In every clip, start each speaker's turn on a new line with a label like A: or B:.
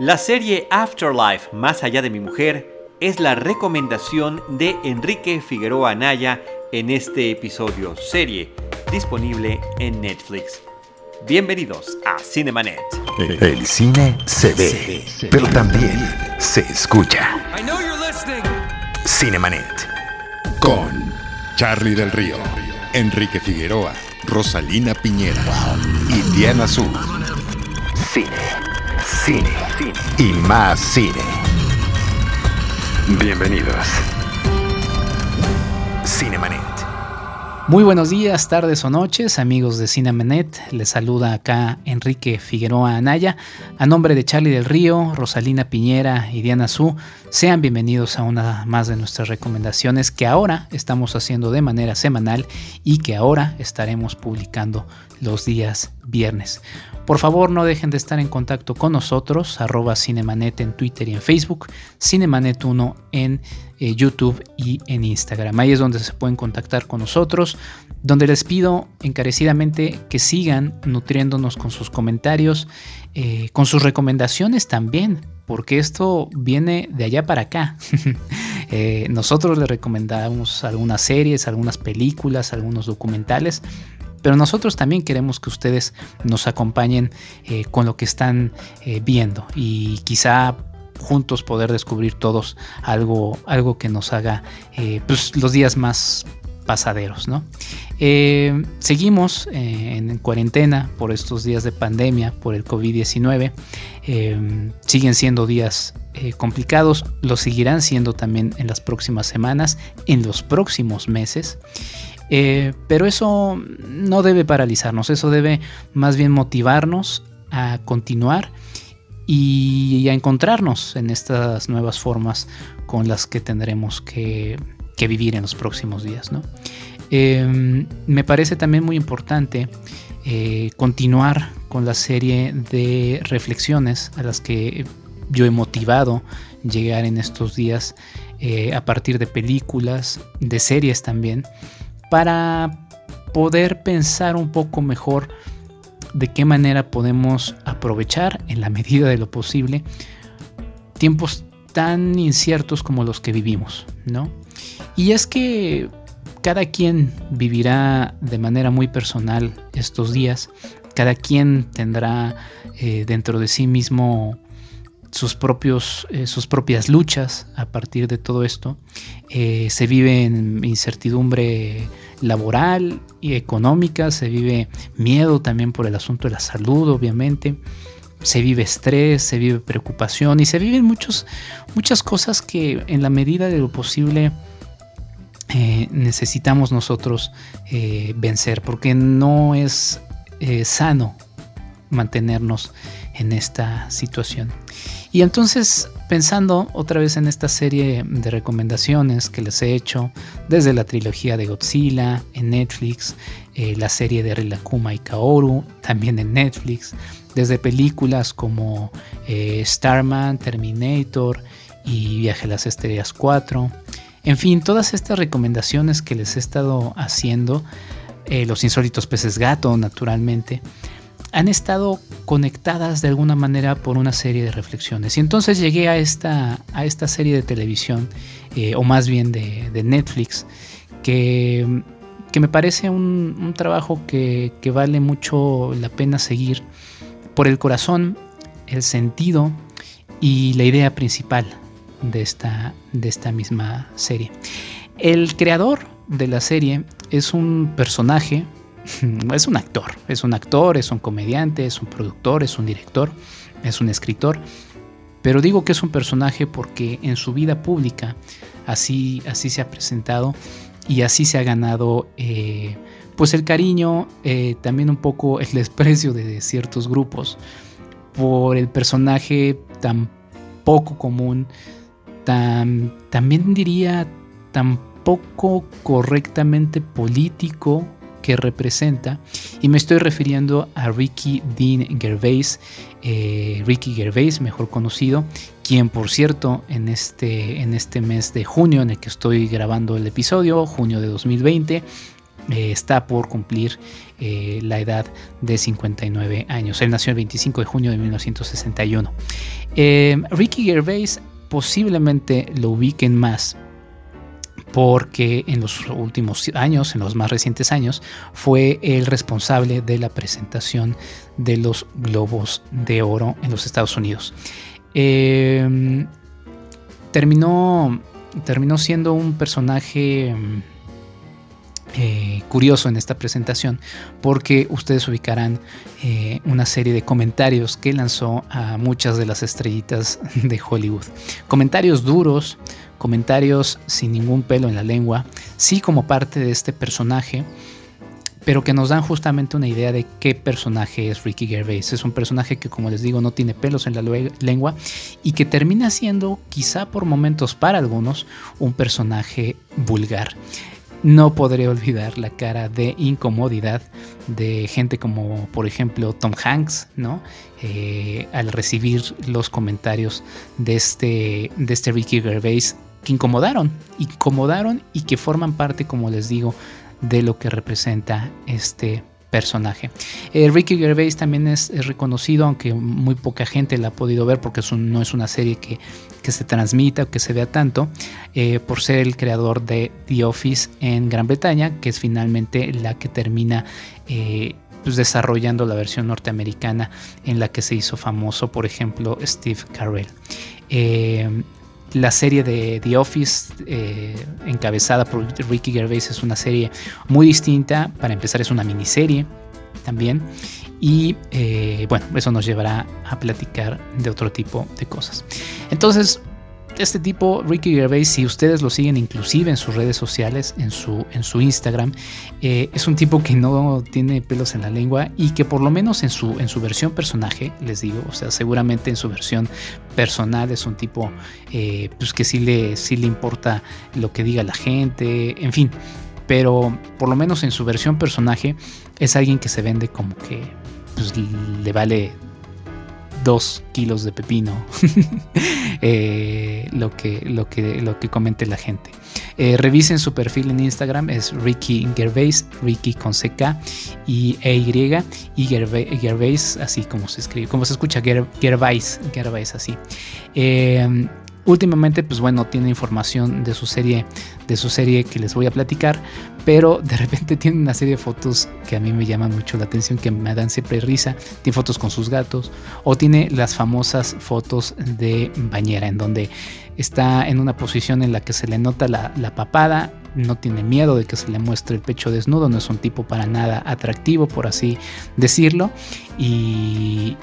A: La serie Afterlife, Más allá de mi mujer, es la recomendación de Enrique Figueroa Anaya en este episodio serie, disponible en Netflix. Bienvenidos a Cinemanet.
B: El cine se ve, pero también se escucha. Cinemanet. Con Charlie del Río, Enrique Figueroa, Rosalina Piñera y Diana Azul. Cine cine, y más cine. Bienvenidos. Cinemanet.
C: Muy buenos días, tardes o noches, amigos de Cinemanet. Les saluda acá Enrique Figueroa Anaya. A nombre de Charlie del Río, Rosalina Piñera y Diana Su, sean bienvenidos a una más de nuestras recomendaciones que ahora estamos haciendo de manera semanal y que ahora estaremos publicando los días viernes. Por favor, no dejen de estar en contacto con nosotros, arroba Cinemanet en Twitter y en Facebook, Cinemanet1 en eh, YouTube y en Instagram. Ahí es donde se pueden contactar con nosotros, donde les pido encarecidamente que sigan nutriéndonos con sus comentarios, eh, con sus recomendaciones también, porque esto viene de allá para acá. Eh, nosotros les recomendamos algunas series, algunas películas, algunos documentales pero nosotros también queremos que ustedes nos acompañen eh, con lo que están eh, viendo y quizá juntos poder descubrir todos algo, algo que nos haga eh, pues, los días más pasaderos. ¿no? seguimos en cuarentena por estos días de pandemia, por el COVID-19. siguen siendo días complicados, lo seguirán siendo también en las próximas semanas, en los próximos meses. Eh, pero eso no debe paralizarnos, eso debe más bien motivarnos a continuar y a encontrarnos en estas nuevas formas con las que tendremos que, vivir en los próximos días. Em, me parece también muy importante eh, continuar con la serie de reflexiones a las que yo he motivado llegar en estos días eh, a partir de películas, de series también para poder pensar un poco mejor de qué manera podemos aprovechar en la medida de lo posible tiempos tan inciertos como los que vivimos, ¿no? Y es que cada quien vivirá de manera muy personal estos días, cada quien tendrá eh, dentro de sí mismo sus, propios, eh, sus propias luchas a partir de todo esto. Eh, se vive en incertidumbre laboral y económica, se vive miedo también por el asunto de la salud, obviamente. Se vive estrés, se vive preocupación y se viven muchos, muchas cosas que en la medida de lo posible eh, necesitamos nosotros vencer, porque no es sano mantenernos en esta situación. Y entonces, pensando otra vez en esta serie de recomendaciones que les he hecho, desde la trilogía de Godzilla en Netflix, eh, la serie de Rilakuma y Kaoru también en Netflix, desde películas como eh, Starman, Terminator y Viaje a las Estrellas 4, en fin, todas estas recomendaciones que les he estado haciendo, eh, los insólitos peces gato, naturalmente, han estado conectadas de alguna manera por una serie de reflexiones. Y entonces llegué a esta, a esta serie de televisión, eh, o más bien de, Netflix, que, que, me parece un, trabajo que, vale mucho la pena seguir por el corazón, el sentido y la idea principal de esta, de esta misma serie. El creador de la serie es un personaje es un actor, es un actor, es un comediante, es un productor, es un director, es un escritor. Pero digo que es un personaje porque en su vida pública así, así se ha presentado y así se ha ganado eh, pues el cariño, eh, también un poco el desprecio de ciertos grupos por el personaje tan poco común, tan, también diría tan poco correctamente político que representa y me estoy refiriendo a Ricky Dean Gervais, eh, Ricky Gervais mejor conocido, quien por cierto en este, en este mes de junio en el que estoy grabando el episodio, junio de 2020, eh, está por cumplir eh, la edad de 59 años. Él nació el 25 de junio de 1961. Ricky Gervais posiblemente lo ubiquen más porque en los últimos años, en los más recientes años, fue el responsable de la presentación de los Globos de Oro en los Estados Unidos. Em, terminó, terminó siendo un personaje eh, curioso en esta presentación porque ustedes ubicarán eh, una serie de comentarios que lanzó a muchas de las estrellitas de Hollywood. Comentarios duros, comentarios sin ningún pelo en la lengua, sí como parte de este personaje, pero que nos dan justamente una idea de qué personaje es Ricky Gervais. Es un personaje que, como les digo, no tiene pelos en la lengua y que termina siendo, quizá por momentos para algunos, un personaje vulgar. No podré olvidar la cara de incomodidad de gente como, por ejemplo, Tom Hanks, ¿no? Eh, al recibir los comentarios de este, de este Ricky Gervais que incomodaron, incomodaron y que forman parte, como les digo, de lo que representa este personaje. Eh, Ricky Gervais también es, reconocido, aunque muy poca gente la ha podido ver porque no es una serie que, se transmita o que se vea tanto, eh, por ser el creador de The Office en Gran Bretaña, que es finalmente la que termina eh, pues desarrollando la versión norteamericana en la que se hizo famoso, por ejemplo, Steve Carell. La serie de The Office, eh, encabezada por Ricky Gervais, es una serie muy distinta. Para empezar, es una miniserie también. Y eh, bueno, eso nos llevará a platicar de otro tipo de cosas. Entonces, este tipo, Ricky Gervais, si ustedes lo siguen inclusive en sus redes sociales, en su, en su Instagram, eh, es un tipo que no tiene pelos en la lengua y que por lo menos en su, en su versión personaje, les digo, o sea, seguramente en su versión personal es un tipo eh, pues que sí le, sí le importa lo que diga la gente, en fin, pero por lo menos en su versión personaje es alguien que se vende como que pues, le vale dos kilos de pepino eh, lo, que, lo, que, lo que comente la gente. Eh, revisen su perfil en Instagram, es Ricky Gervais, Ricky con CK y EY, y Gervais, así como se escribe, como se escucha, Gervais, Gervais así. Eh, Últimamente, pues bueno, tiene información de su serie, de su serie que les voy a platicar, pero de repente tiene una serie de fotos que a mí me llaman mucho la atención, que me dan siempre risa. Tiene fotos con sus gatos, o tiene las famosas fotos de bañera, en donde está en una posición en la que se le nota la, la papada, no tiene miedo de que se le muestre el pecho desnudo, no es un tipo para nada atractivo, por así decirlo, y,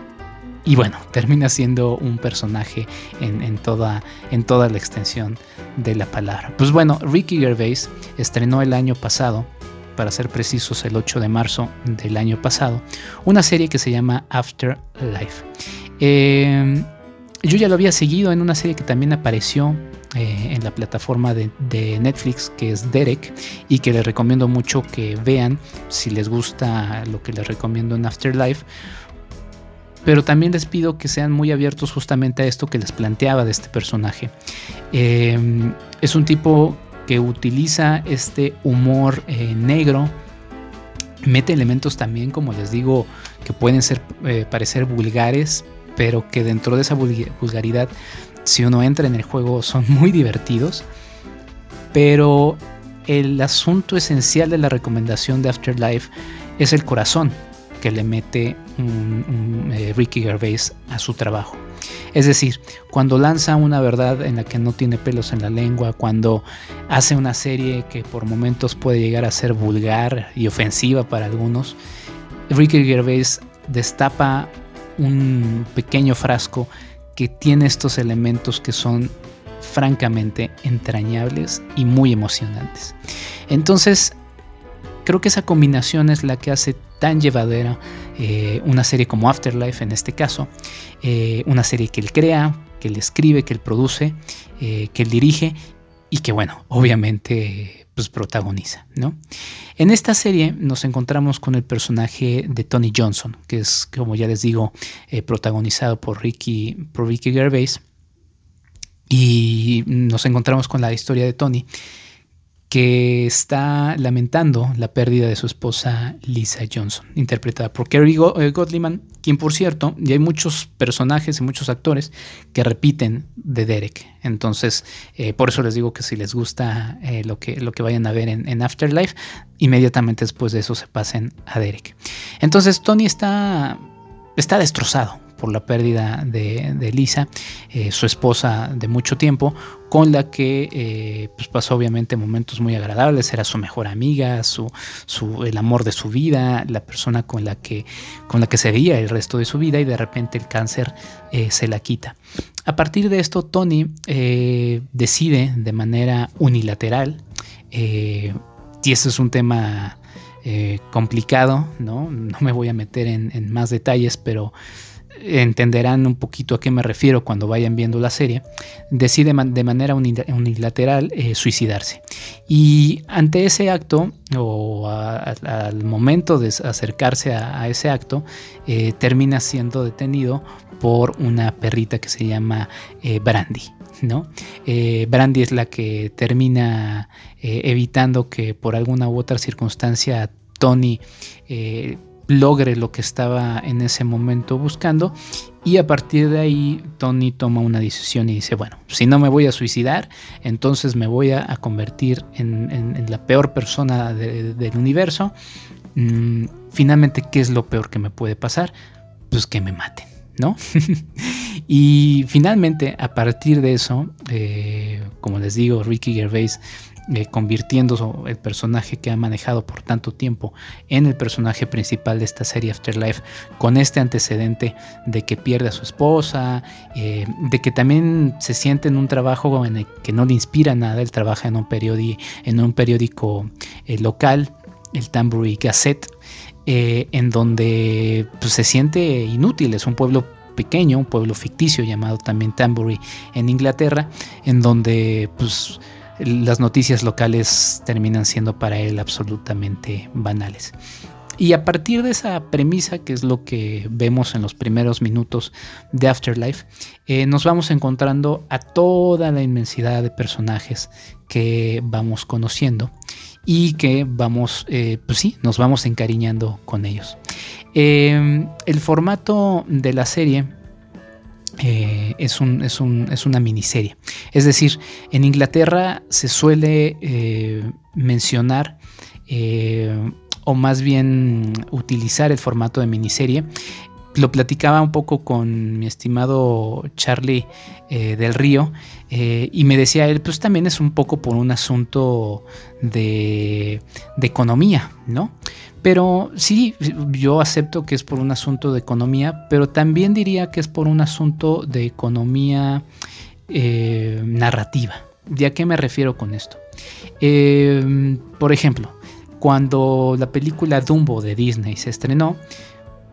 C: y bueno, termina siendo un personaje en, toda, en toda la extensión de la palabra. Pues bueno, Ricky Gervais estrenó el año pasado, para ser precisos el 8 de marzo del año pasado, una serie que se llama Afterlife. Eh, yo ya lo había seguido en una serie que también apareció eh, en la plataforma de, de, Netflix que es Derek y que les recomiendo mucho que vean si les gusta lo que les recomiendo en Afterlife pero también les pido que sean muy abiertos justamente a esto que les planteaba de este personaje. Em, es un tipo que utiliza este humor eh, negro, mete elementos también, como les digo, que pueden eh, parecer vulgares, pero que dentro de esa vulgaridad, si uno entra en el juego, son muy divertidos. Pero el asunto esencial de la recomendación de Afterlife es el corazón que le mete eh, Ricky Gervais a su trabajo. Es decir, cuando lanza una verdad en la que no tiene pelos en la lengua, cuando hace una serie que por momentos puede llegar a ser vulgar y ofensiva para algunos, Ricky Gervais destapa un pequeño frasco que tiene estos elementos que son francamente entrañables y muy emocionantes. Entonces, creo que esa combinación es la que hace tan llevadera eh, una serie como Afterlife en este caso, eh, una serie que él crea, que él escribe, que él produce, eh, que él dirige y que bueno, obviamente pues protagoniza, ¿no? En esta serie nos encontramos con el personaje de Tony Johnson, que es, como ya les digo, protagonizado por Ricky, por Ricky Gervais, y nos encontramos con la historia de Tony, que está lamentando la pérdida de su esposa Lisa Johnson, interpretada por Kerry eh, Gottliman, quien por cierto, y hay muchos personajes y muchos actores que repiten de Derek. Entonces, eh, por eso les digo que si les gusta eh, lo, que, lo que vayan a ver en, Afterlife, inmediatamente después de eso se pasen a Derek. Entonces, Tony está, está destrozado por la pérdida de, Lisa, eh, su esposa de mucho tiempo, con la que eh, pues pasó obviamente momentos muy agradables, era su mejor amiga, su, el amor de su vida, la persona con la, que, con la que se veía el resto de su vida y de repente el cáncer eh, se la quita. A partir de esto, Tony decide de manera unilateral, y eso es un tema complicado, ¿no? No me voy a meter en más detalles, pero entenderán un poquito a qué me refiero cuando vayan viendo la serie, decide de manera unilateral eh, suicidarse. Y ante ese acto, o al momento de acercarse a, ese acto, eh, termina siendo detenido por una perrita que se llama eh, Brandy. ¿no? Brandy es la que termina evitando que por alguna u otra circunstancia Tony logre lo que estaba en ese momento buscando y a partir de ahí Tony toma una decisión y dice, bueno, si no me voy a suicidar, entonces me voy a, convertir en, la peor persona del universo. Mm, finalmente, ¿qué es lo peor que me puede pasar? Pues que me maten, ¿no? y finalmente, a partir de eso, eh, como les digo, Ricky Gervais eh, convirtiendo el personaje que ha manejado por tanto tiempo en el personaje principal de esta serie Afterlife, con este antecedente de que pierde a su esposa, eh, de que también se siente en un trabajo en el que no le inspira nada, él trabaja en un, periódico, eh, local, el Tambury Gazette, en donde pues, se siente inútil, es un pueblo pequeño, un pueblo ficticio llamado también Tambury en Inglaterra, en donde pues las noticias locales terminan siendo para él absolutamente banales. Y a partir de esa premisa, que es lo que vemos en los primeros minutos de Afterlife, eh, nos vamos encontrando a toda la inmensidad de personajes que vamos conociendo y que vamos, eh, pues sí, nos vamos encariñando con ellos. Eh, el formato de la serie eh, es, una miniserie. Es decir, en Inglaterra se suele eh, mencionar eh, o más bien utilizar el formato de miniserie. Lo platicaba un poco con mi estimado Charlie del Río y me decía él, pues también es un poco por un asunto de economía, ¿no? Pero sí, yo acepto que es por un asunto de economía, pero también diría que es por un asunto de economía eh, narrativa. ¿De a qué me refiero con esto? Em, por ejemplo, cuando la película Dumbo de Disney se estrenó,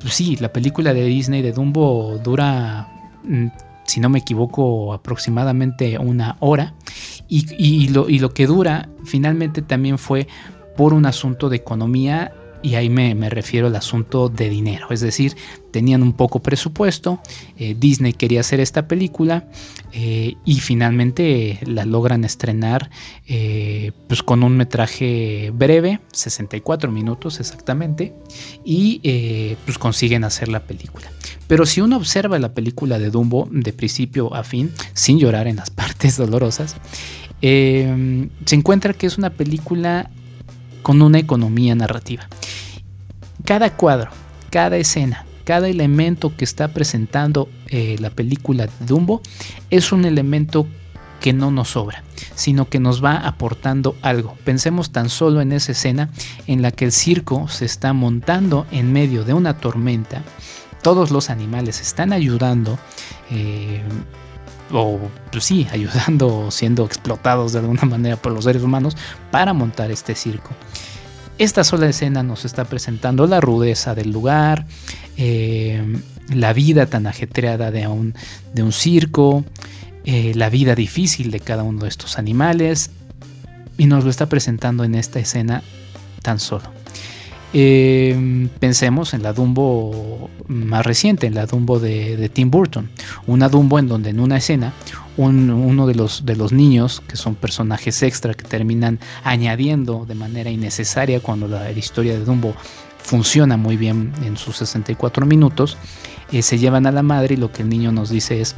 C: pues sí, la película de Disney de Dumbo dura, mm, si no me equivoco, aproximadamente una hora. y lo que dura finalmente también fue por un asunto de economía y ahí me, refiero al asunto de dinero. Es decir, tenían un poco presupuesto, eh, Disney quería hacer esta película eh, y finalmente la logran estrenar eh, pues con un metraje breve, 64 minutos exactamente, y pues consiguen hacer la película. Pero si uno observa la película de Dumbo de principio a fin, sin llorar en las partes dolorosas, se encuentra que es una película con una economía narrativa. Cada cuadro, cada escena, cada elemento que está presentando eh, la película Dumbo es un elemento que no nos sobra, sino que nos va aportando algo. Pensemos tan solo en esa escena en la que el circo se está montando en medio de una tormenta, todos los animales están ayudando, eh, o pues sí, ayudando, siendo explotados de alguna manera por los seres humanos para montar este circo. Esta sola escena nos está presentando la rudeza del lugar, eh, la vida tan ajetreada de un, de un circo, eh, la vida difícil de cada uno de estos animales, y nos lo está presentando en esta escena tan solo. Eh, pensemos en la Dumbo más reciente, en la Dumbo de, Tim Burton. Una Dumbo en donde en una escena uno de los, de los niños, que son personajes extra que terminan añadiendo de manera innecesaria cuando la, historia de Dumbo funciona muy bien en sus 64 minutos, eh, se llevan a la madre y lo que el niño nos dice es,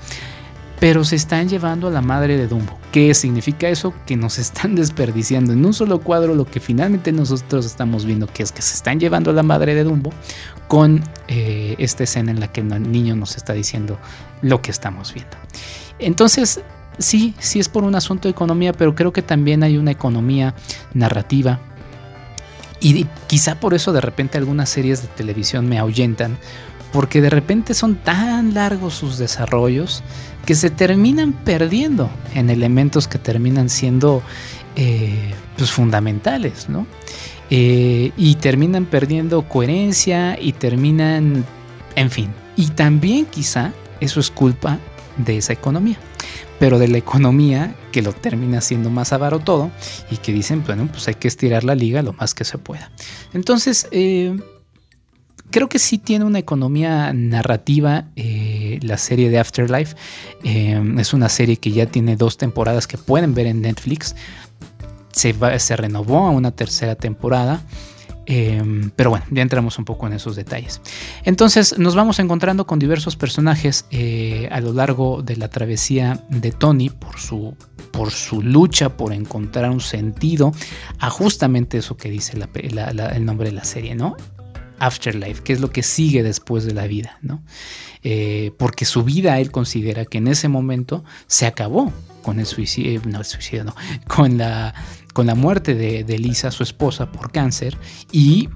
C: pero se están llevando a la madre de Dumbo. ¿Qué significa eso? Que nos están desperdiciando en un solo cuadro lo que finalmente nosotros estamos viendo, que es que se están llevando a la madre de Dumbo con eh, esta escena en la que el niño nos está diciendo lo que estamos viendo. Entonces, sí, sí es por un asunto de economía, pero creo que también hay una economía narrativa. Y quizá por eso de repente algunas series de televisión me ahuyentan, porque de repente son tan largos sus desarrollos que se terminan perdiendo en elementos que terminan siendo eh, pues fundamentales, ¿no? Eh, y terminan perdiendo coherencia y terminan, en fin. Y también quizá eso es culpa de esa economía, pero de la economía que lo termina siendo más avaro todo y que dicen, bueno, pues hay que estirar la liga lo más que se pueda. Entonces, eh, creo que sí tiene una economía narrativa eh, la serie de Afterlife. Eh, es una serie que ya tiene dos temporadas que pueden ver en Netflix. Se, renovó a una tercera temporada. Eh, pero bueno, ya entramos un poco en esos detalles. Entonces nos vamos encontrando con diversos personajes a lo largo de la travesía de Tony por su, por su lucha por encontrar un sentido a justamente eso que dice el nombre de la serie, ¿no? Afterlife, que es lo que sigue después de la vida, ¿no? Eh, porque su vida él considera que en ese momento se acabó con el suicidio, no, el suicidio no, con la, con la muerte de, de Lisa, su esposa, por cáncer, y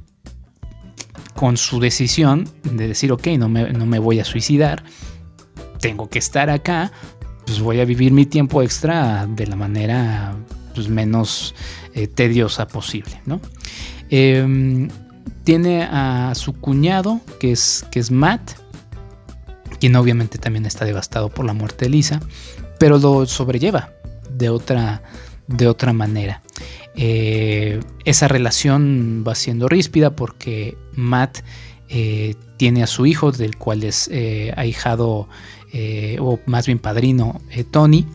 C: con su decisión de decir, ok, no me, no me voy a suicidar, tengo que estar acá, pues voy a vivir mi tiempo extra de la manera pues, menos eh, tediosa posible, ¿no? Eh, tiene a su cuñado, que es, que es Matt, quien obviamente también está devastado por la muerte de Lisa, pero lo sobrelleva de otra, de otra manera. Eh, esa relación va siendo ríspida porque Matt eh, tiene a su hijo, del cual es eh, ahijado, o más bien padrino, Tony,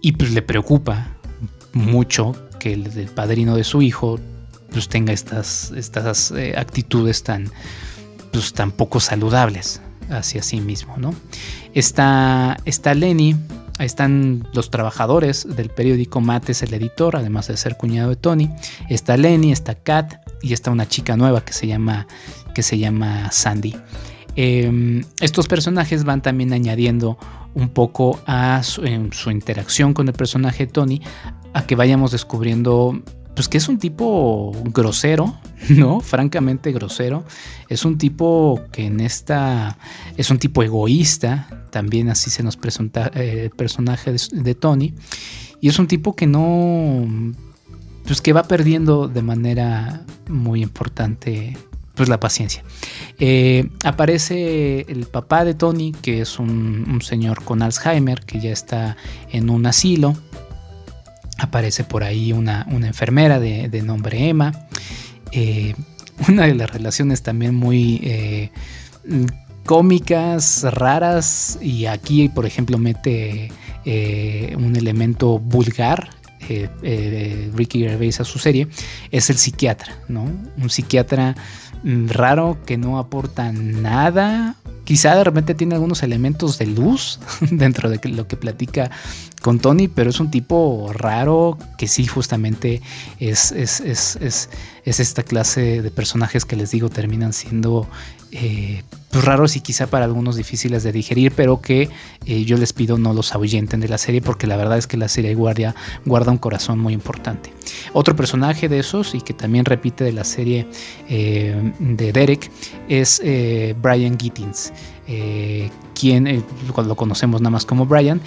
C: y pues le preocupa mucho que el, el padrino de su hijo pues tenga estas, estas eh, actitudes tan, pues, tan poco saludables hacia sí mismo, ¿no? Está, está Lenny, están los trabajadores del periódico Mates, el editor, además de ser cuñado de Tony. Está Lenny, está Kat y está una chica nueva que se llama, que se llama Sandy. Em, estos personajes van también añadiendo un poco a su, su, interacción con el personaje Tony, a que vayamos descubriendo pues que es un tipo grosero, ¿no? Francamente grosero. Es un tipo que en esta, es un tipo egoísta, también así se nos presenta eh, el personaje de, Tony. Y es un tipo que no, pues que va perdiendo de manera muy importante pues la paciencia. Eh, aparece el papá de Tony, que es un, un, señor con Alzheimer, que ya está en un asilo aparece por ahí una, enfermera de, nombre Emma. Eh, una de las relaciones también muy eh, cómicas, raras, y aquí, por ejemplo, mete eh, un elemento vulgar. Ricky Gervais a su serie es el psiquiatra, ¿no? Un psiquiatra mm, raro que no aporta nada, quizá de repente tiene algunos elementos de luz dentro de lo que platica con Tony, pero es un tipo raro que sí justamente es, es, es, es esta clase de personajes que les digo terminan siendo eh, pues raros y quizá para algunos difíciles de digerir, pero que eh, yo les pido no los ahuyenten de la serie porque la verdad es que la serie guardia, guarda un corazón muy importante. Otro personaje de esos y que también repite de la serie eh, de Derek es Brian Gittins, quien lo conocemos nada más como Brian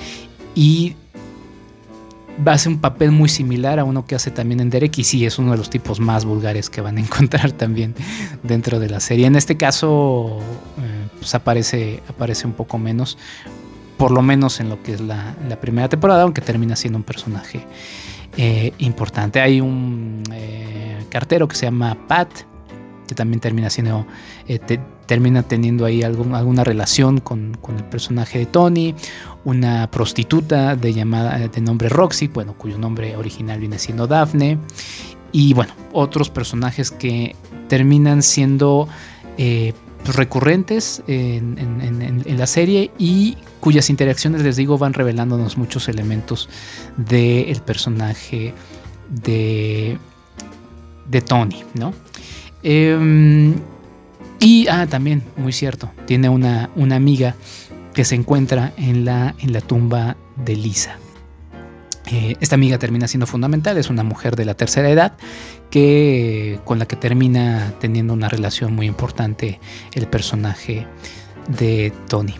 C: y ser un papel muy similar a uno que hace también en Derek y sí es uno de los tipos más vulgares que van a encontrar también dentro de la serie. En este caso eh, pues aparece, aparece un poco menos, por lo menos en lo que es la, primera temporada, aunque termina siendo un personaje eh, importante. Hay un eh, cartero que se llama Pat, que también termina siendo, eh, termina teniendo ahí alguna relación con, el personaje de Tony, una prostituta de, llamada, de nombre Roxy, bueno, cuyo nombre original viene siendo Daphne, y bueno, otros personajes que terminan siendo eh, pues, recurrentes en, la serie y cuyas interacciones, les digo, van revelándonos muchos elementos del personaje de, de Tony, ¿no? Em, y, ah, también, muy cierto, tiene una, una amiga que se encuentra en la, en la tumba de Lisa. Eh, esta amiga termina siendo fundamental, es una mujer de la tercera edad que, con la que termina teniendo una relación muy importante el personaje de Tony.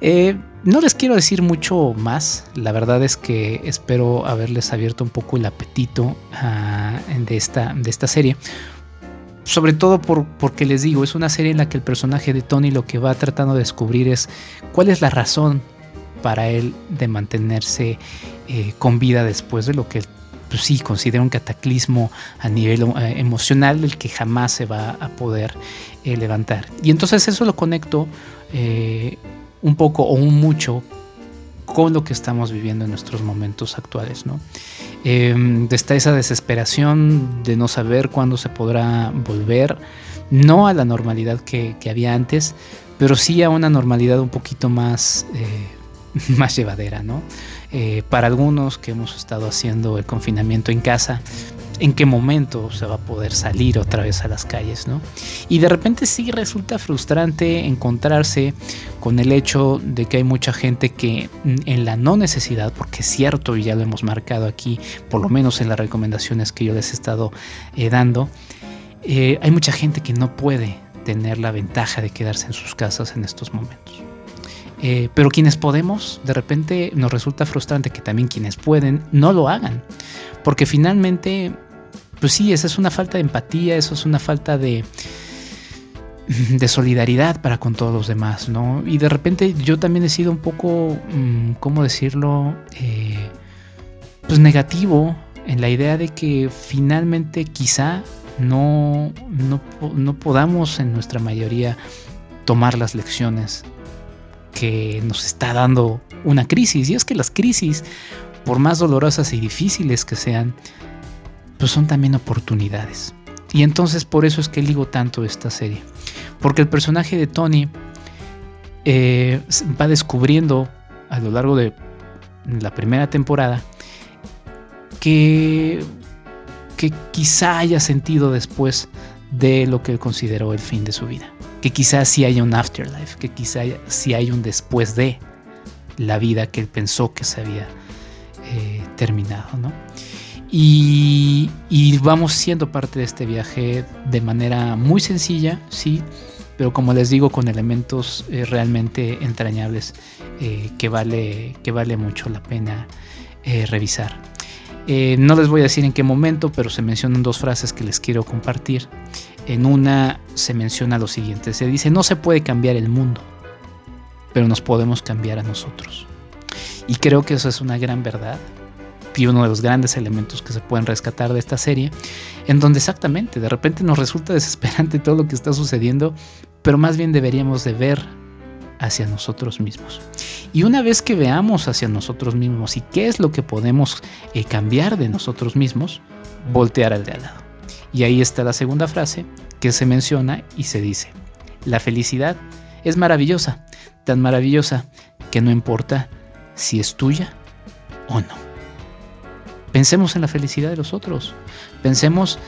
C: Eh, no les quiero decir mucho más, la verdad es que espero haberles abierto un poco el apetito ah, de, esta, de esta serie. Sobre todo por, porque les digo, es una serie en la que el personaje de Tony lo que va tratando de descubrir es cuál es la razón para él de mantenerse eh, con vida después de lo que pues sí considera un cataclismo a nivel eh, emocional el que jamás se va a poder eh, levantar. Y entonces eso lo conecto un poco o un mucho con lo que estamos viviendo en nuestros momentos actuales. ¿no? Em, está esa desesperación de no saber cuándo se podrá volver, no a la normalidad que, había antes, pero sí a una normalidad un poquito más más llevadera, ¿no? Eh, para algunos que hemos estado haciendo el confinamiento en casa, en qué momento se va a poder salir otra vez a las calles, ¿no? Y de repente sí resulta frustrante encontrarse con el hecho de que hay mucha gente que en la no necesidad, porque es cierto y ya lo hemos marcado aquí, por lo menos en las recomendaciones que yo les he estado eh, dando, eh, hay mucha gente que no puede tener la ventaja de quedarse en sus casas en estos momentos. Eh, pero quienes podemos, de repente nos resulta frustrante que también quienes pueden no lo hagan. Porque finalmente, pues sí, esa es una falta de empatía, eso es una falta de, de solidaridad para con todos los demás, ¿no? Y de repente yo también he sido un poco, mm, ¿cómo decirlo? Eh, pues negativo en la idea de que finalmente quizá no, no, no podamos en nuestra mayoría tomar las lecciones que nos está dando una crisis. Y es que las crisis, por más dolorosas y difíciles que sean, pues son también oportunidades. Y entonces por eso es que digo tanto esta serie. Porque el personaje de Tony eh, va descubriendo a lo largo de la primera temporada que, que quizá haya sentido después de lo que él consideró el fin de su vida que quizás sí haya un afterlife, que quizás sí hay un después de la vida que él pensó que se había eh, terminado, ¿no? Y, vamos siendo parte de este viaje de manera muy sencilla, sí, pero como les digo, con elementos eh, realmente entrañables eh, que, vale, que vale mucho la pena revisar. no les voy a decir en qué momento, pero se mencionan dos frases que les quiero compartir en una se menciona lo siguiente, se dice, no se puede cambiar el mundo, pero nos podemos cambiar a nosotros. Y creo que eso es una gran verdad y uno de los grandes elementos que se pueden rescatar de esta serie, en donde exactamente de repente nos resulta desesperante todo lo que está sucediendo, pero más bien deberíamos de ver hacia nosotros mismos. Y una vez que veamos hacia nosotros mismos y qué es lo que podemos eh, cambiar de nosotros mismos, voltear al de al lado. Y ahí está la segunda frase que se menciona y se dice, la felicidad es maravillosa, tan maravillosa que no importa si es tuya o no. Pensemos en la felicidad de los otros, pensemos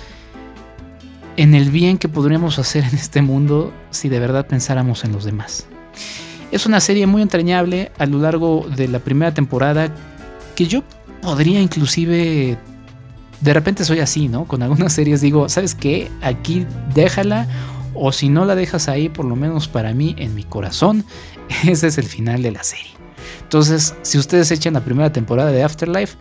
C: en el bien que podríamos hacer en este mundo si de verdad pensáramos en los demás. Es una serie muy entrañable a lo largo de la primera temporada que yo podría inclusive de repente soy así, ¿no? Con algunas series digo, ¿sabes qué? Aquí déjala o si no la dejas ahí, por lo menos para mí, en mi corazón, ese es el final de la serie. Entonces, si ustedes echan la primera temporada de Afterlife,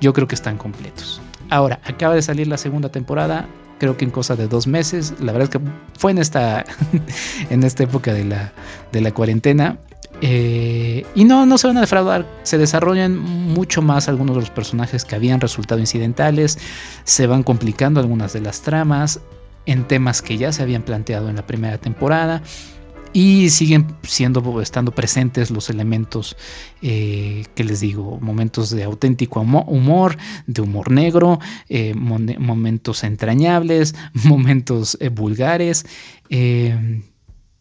C: yo creo que están completos. Ahora, acaba de salir la segunda temporada, creo que en cosa de dos meses. La verdad es que fue en esta, en esta época de la, de la cuarentena. Eh, y no, no se van a defraudar, se desarrollan mucho más algunos de los personajes que habían resultado incidentales, se van complicando algunas de las tramas. en temas que ya se habían planteado en la primera temporada. Y siguen siendo estando presentes los elementos eh, que les digo momentos de auténtico humor de humor negro eh, momentos entrañables momentos eh, vulgares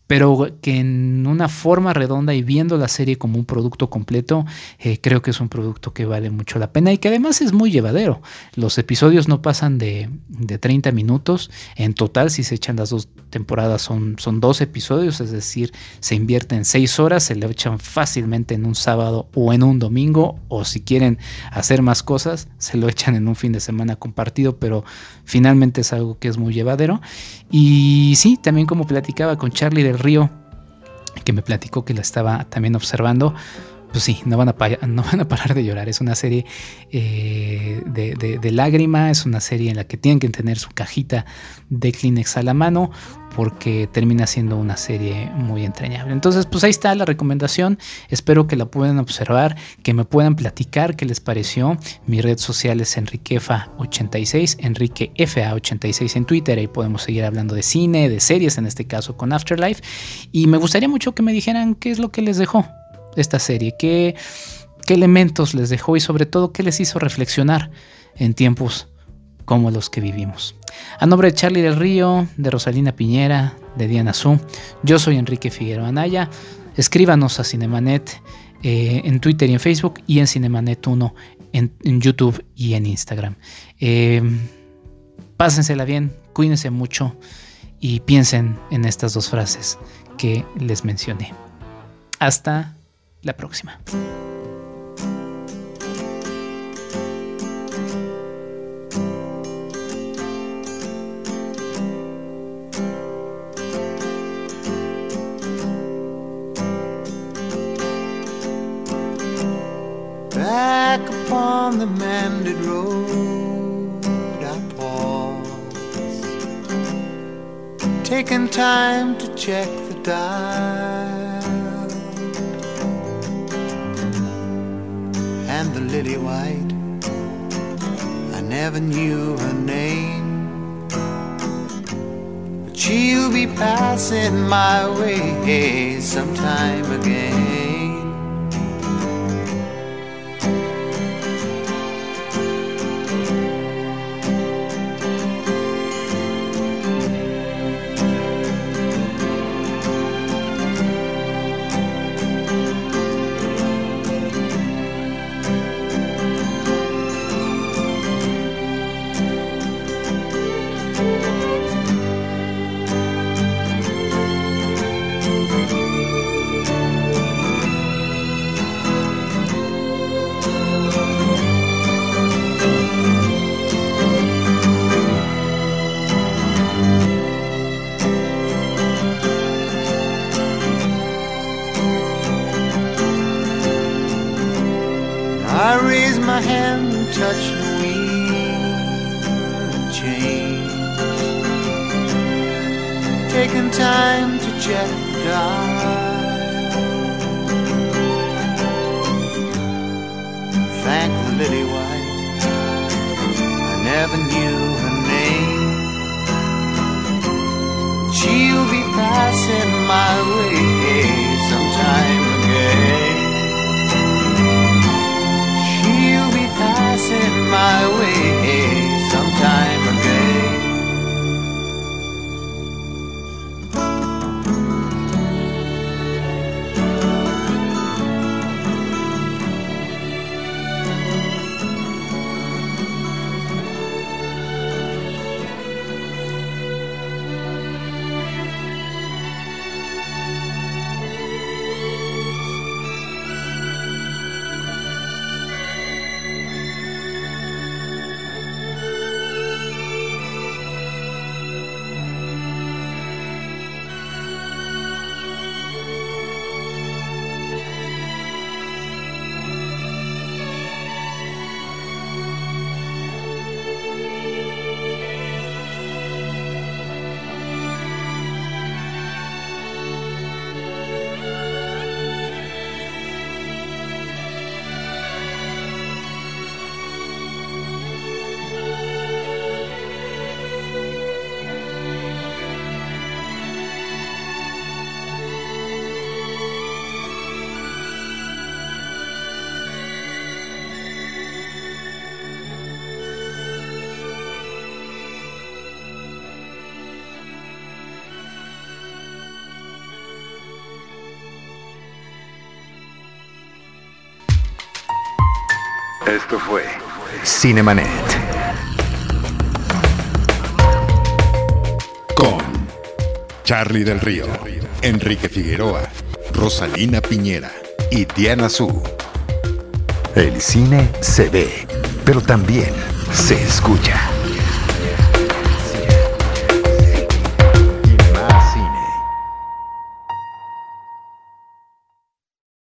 C: pero que en una forma redonda y viendo la serie como un producto completo, eh, creo que es un producto que vale mucho la pena y que además es muy llevadero. Los episodios no pasan de, 30 minutos, en total si se echan las dos temporadas son, son dos episodios, es decir, se invierten seis horas, se le echan fácilmente en un sábado o en un domingo, o si quieren hacer más cosas, se lo echan en un fin de semana compartido, pero finalmente es algo que es muy llevadero. Y sí, también como platicaba con Charlie del Río, que me platicó que la estaba también observando, pues sí, no van a, no van a parar de llorar. Es una serie eh, de, de, lágrima, es una serie en la que tienen que tener su cajita de Kleenex a la mano porque termina siendo una serie muy entrañable. Entonces, pues ahí está la recomendación. Espero que la puedan observar, que me puedan platicar qué les pareció. Mi red social es enriquefa86, enriquefa86 en Twitter. Ahí podemos seguir hablando de cine, de series, en este caso con Afterlife. Y me gustaría mucho que me dijeran qué es lo que les dejó esta serie, qué, qué elementos les dejó y sobre todo qué les hizo reflexionar en tiempos como los que vivimos. A nombre de Charlie del Río, de Rosalina Piñera, de Diana Su, yo soy Enrique Figueroa Anaya. Escríbanos a Cinemanet eh, en Twitter y en Facebook y en Cinemanet 1 en, YouTube y en Instagram. Eh, pásensela bien, cuídense mucho y piensen en estas dos frases que les mencioné. Hasta la próxima. Back upon the mended road, I pause, taking time to check the dial. The lily white. I never knew her name, but she'll be passing my way sometime again.
B: Esto fue Cinemanet.
D: Con Charlie del Río, Enrique Figueroa, Rosalina Piñera y Diana Su.
B: El cine se ve, pero también se escucha.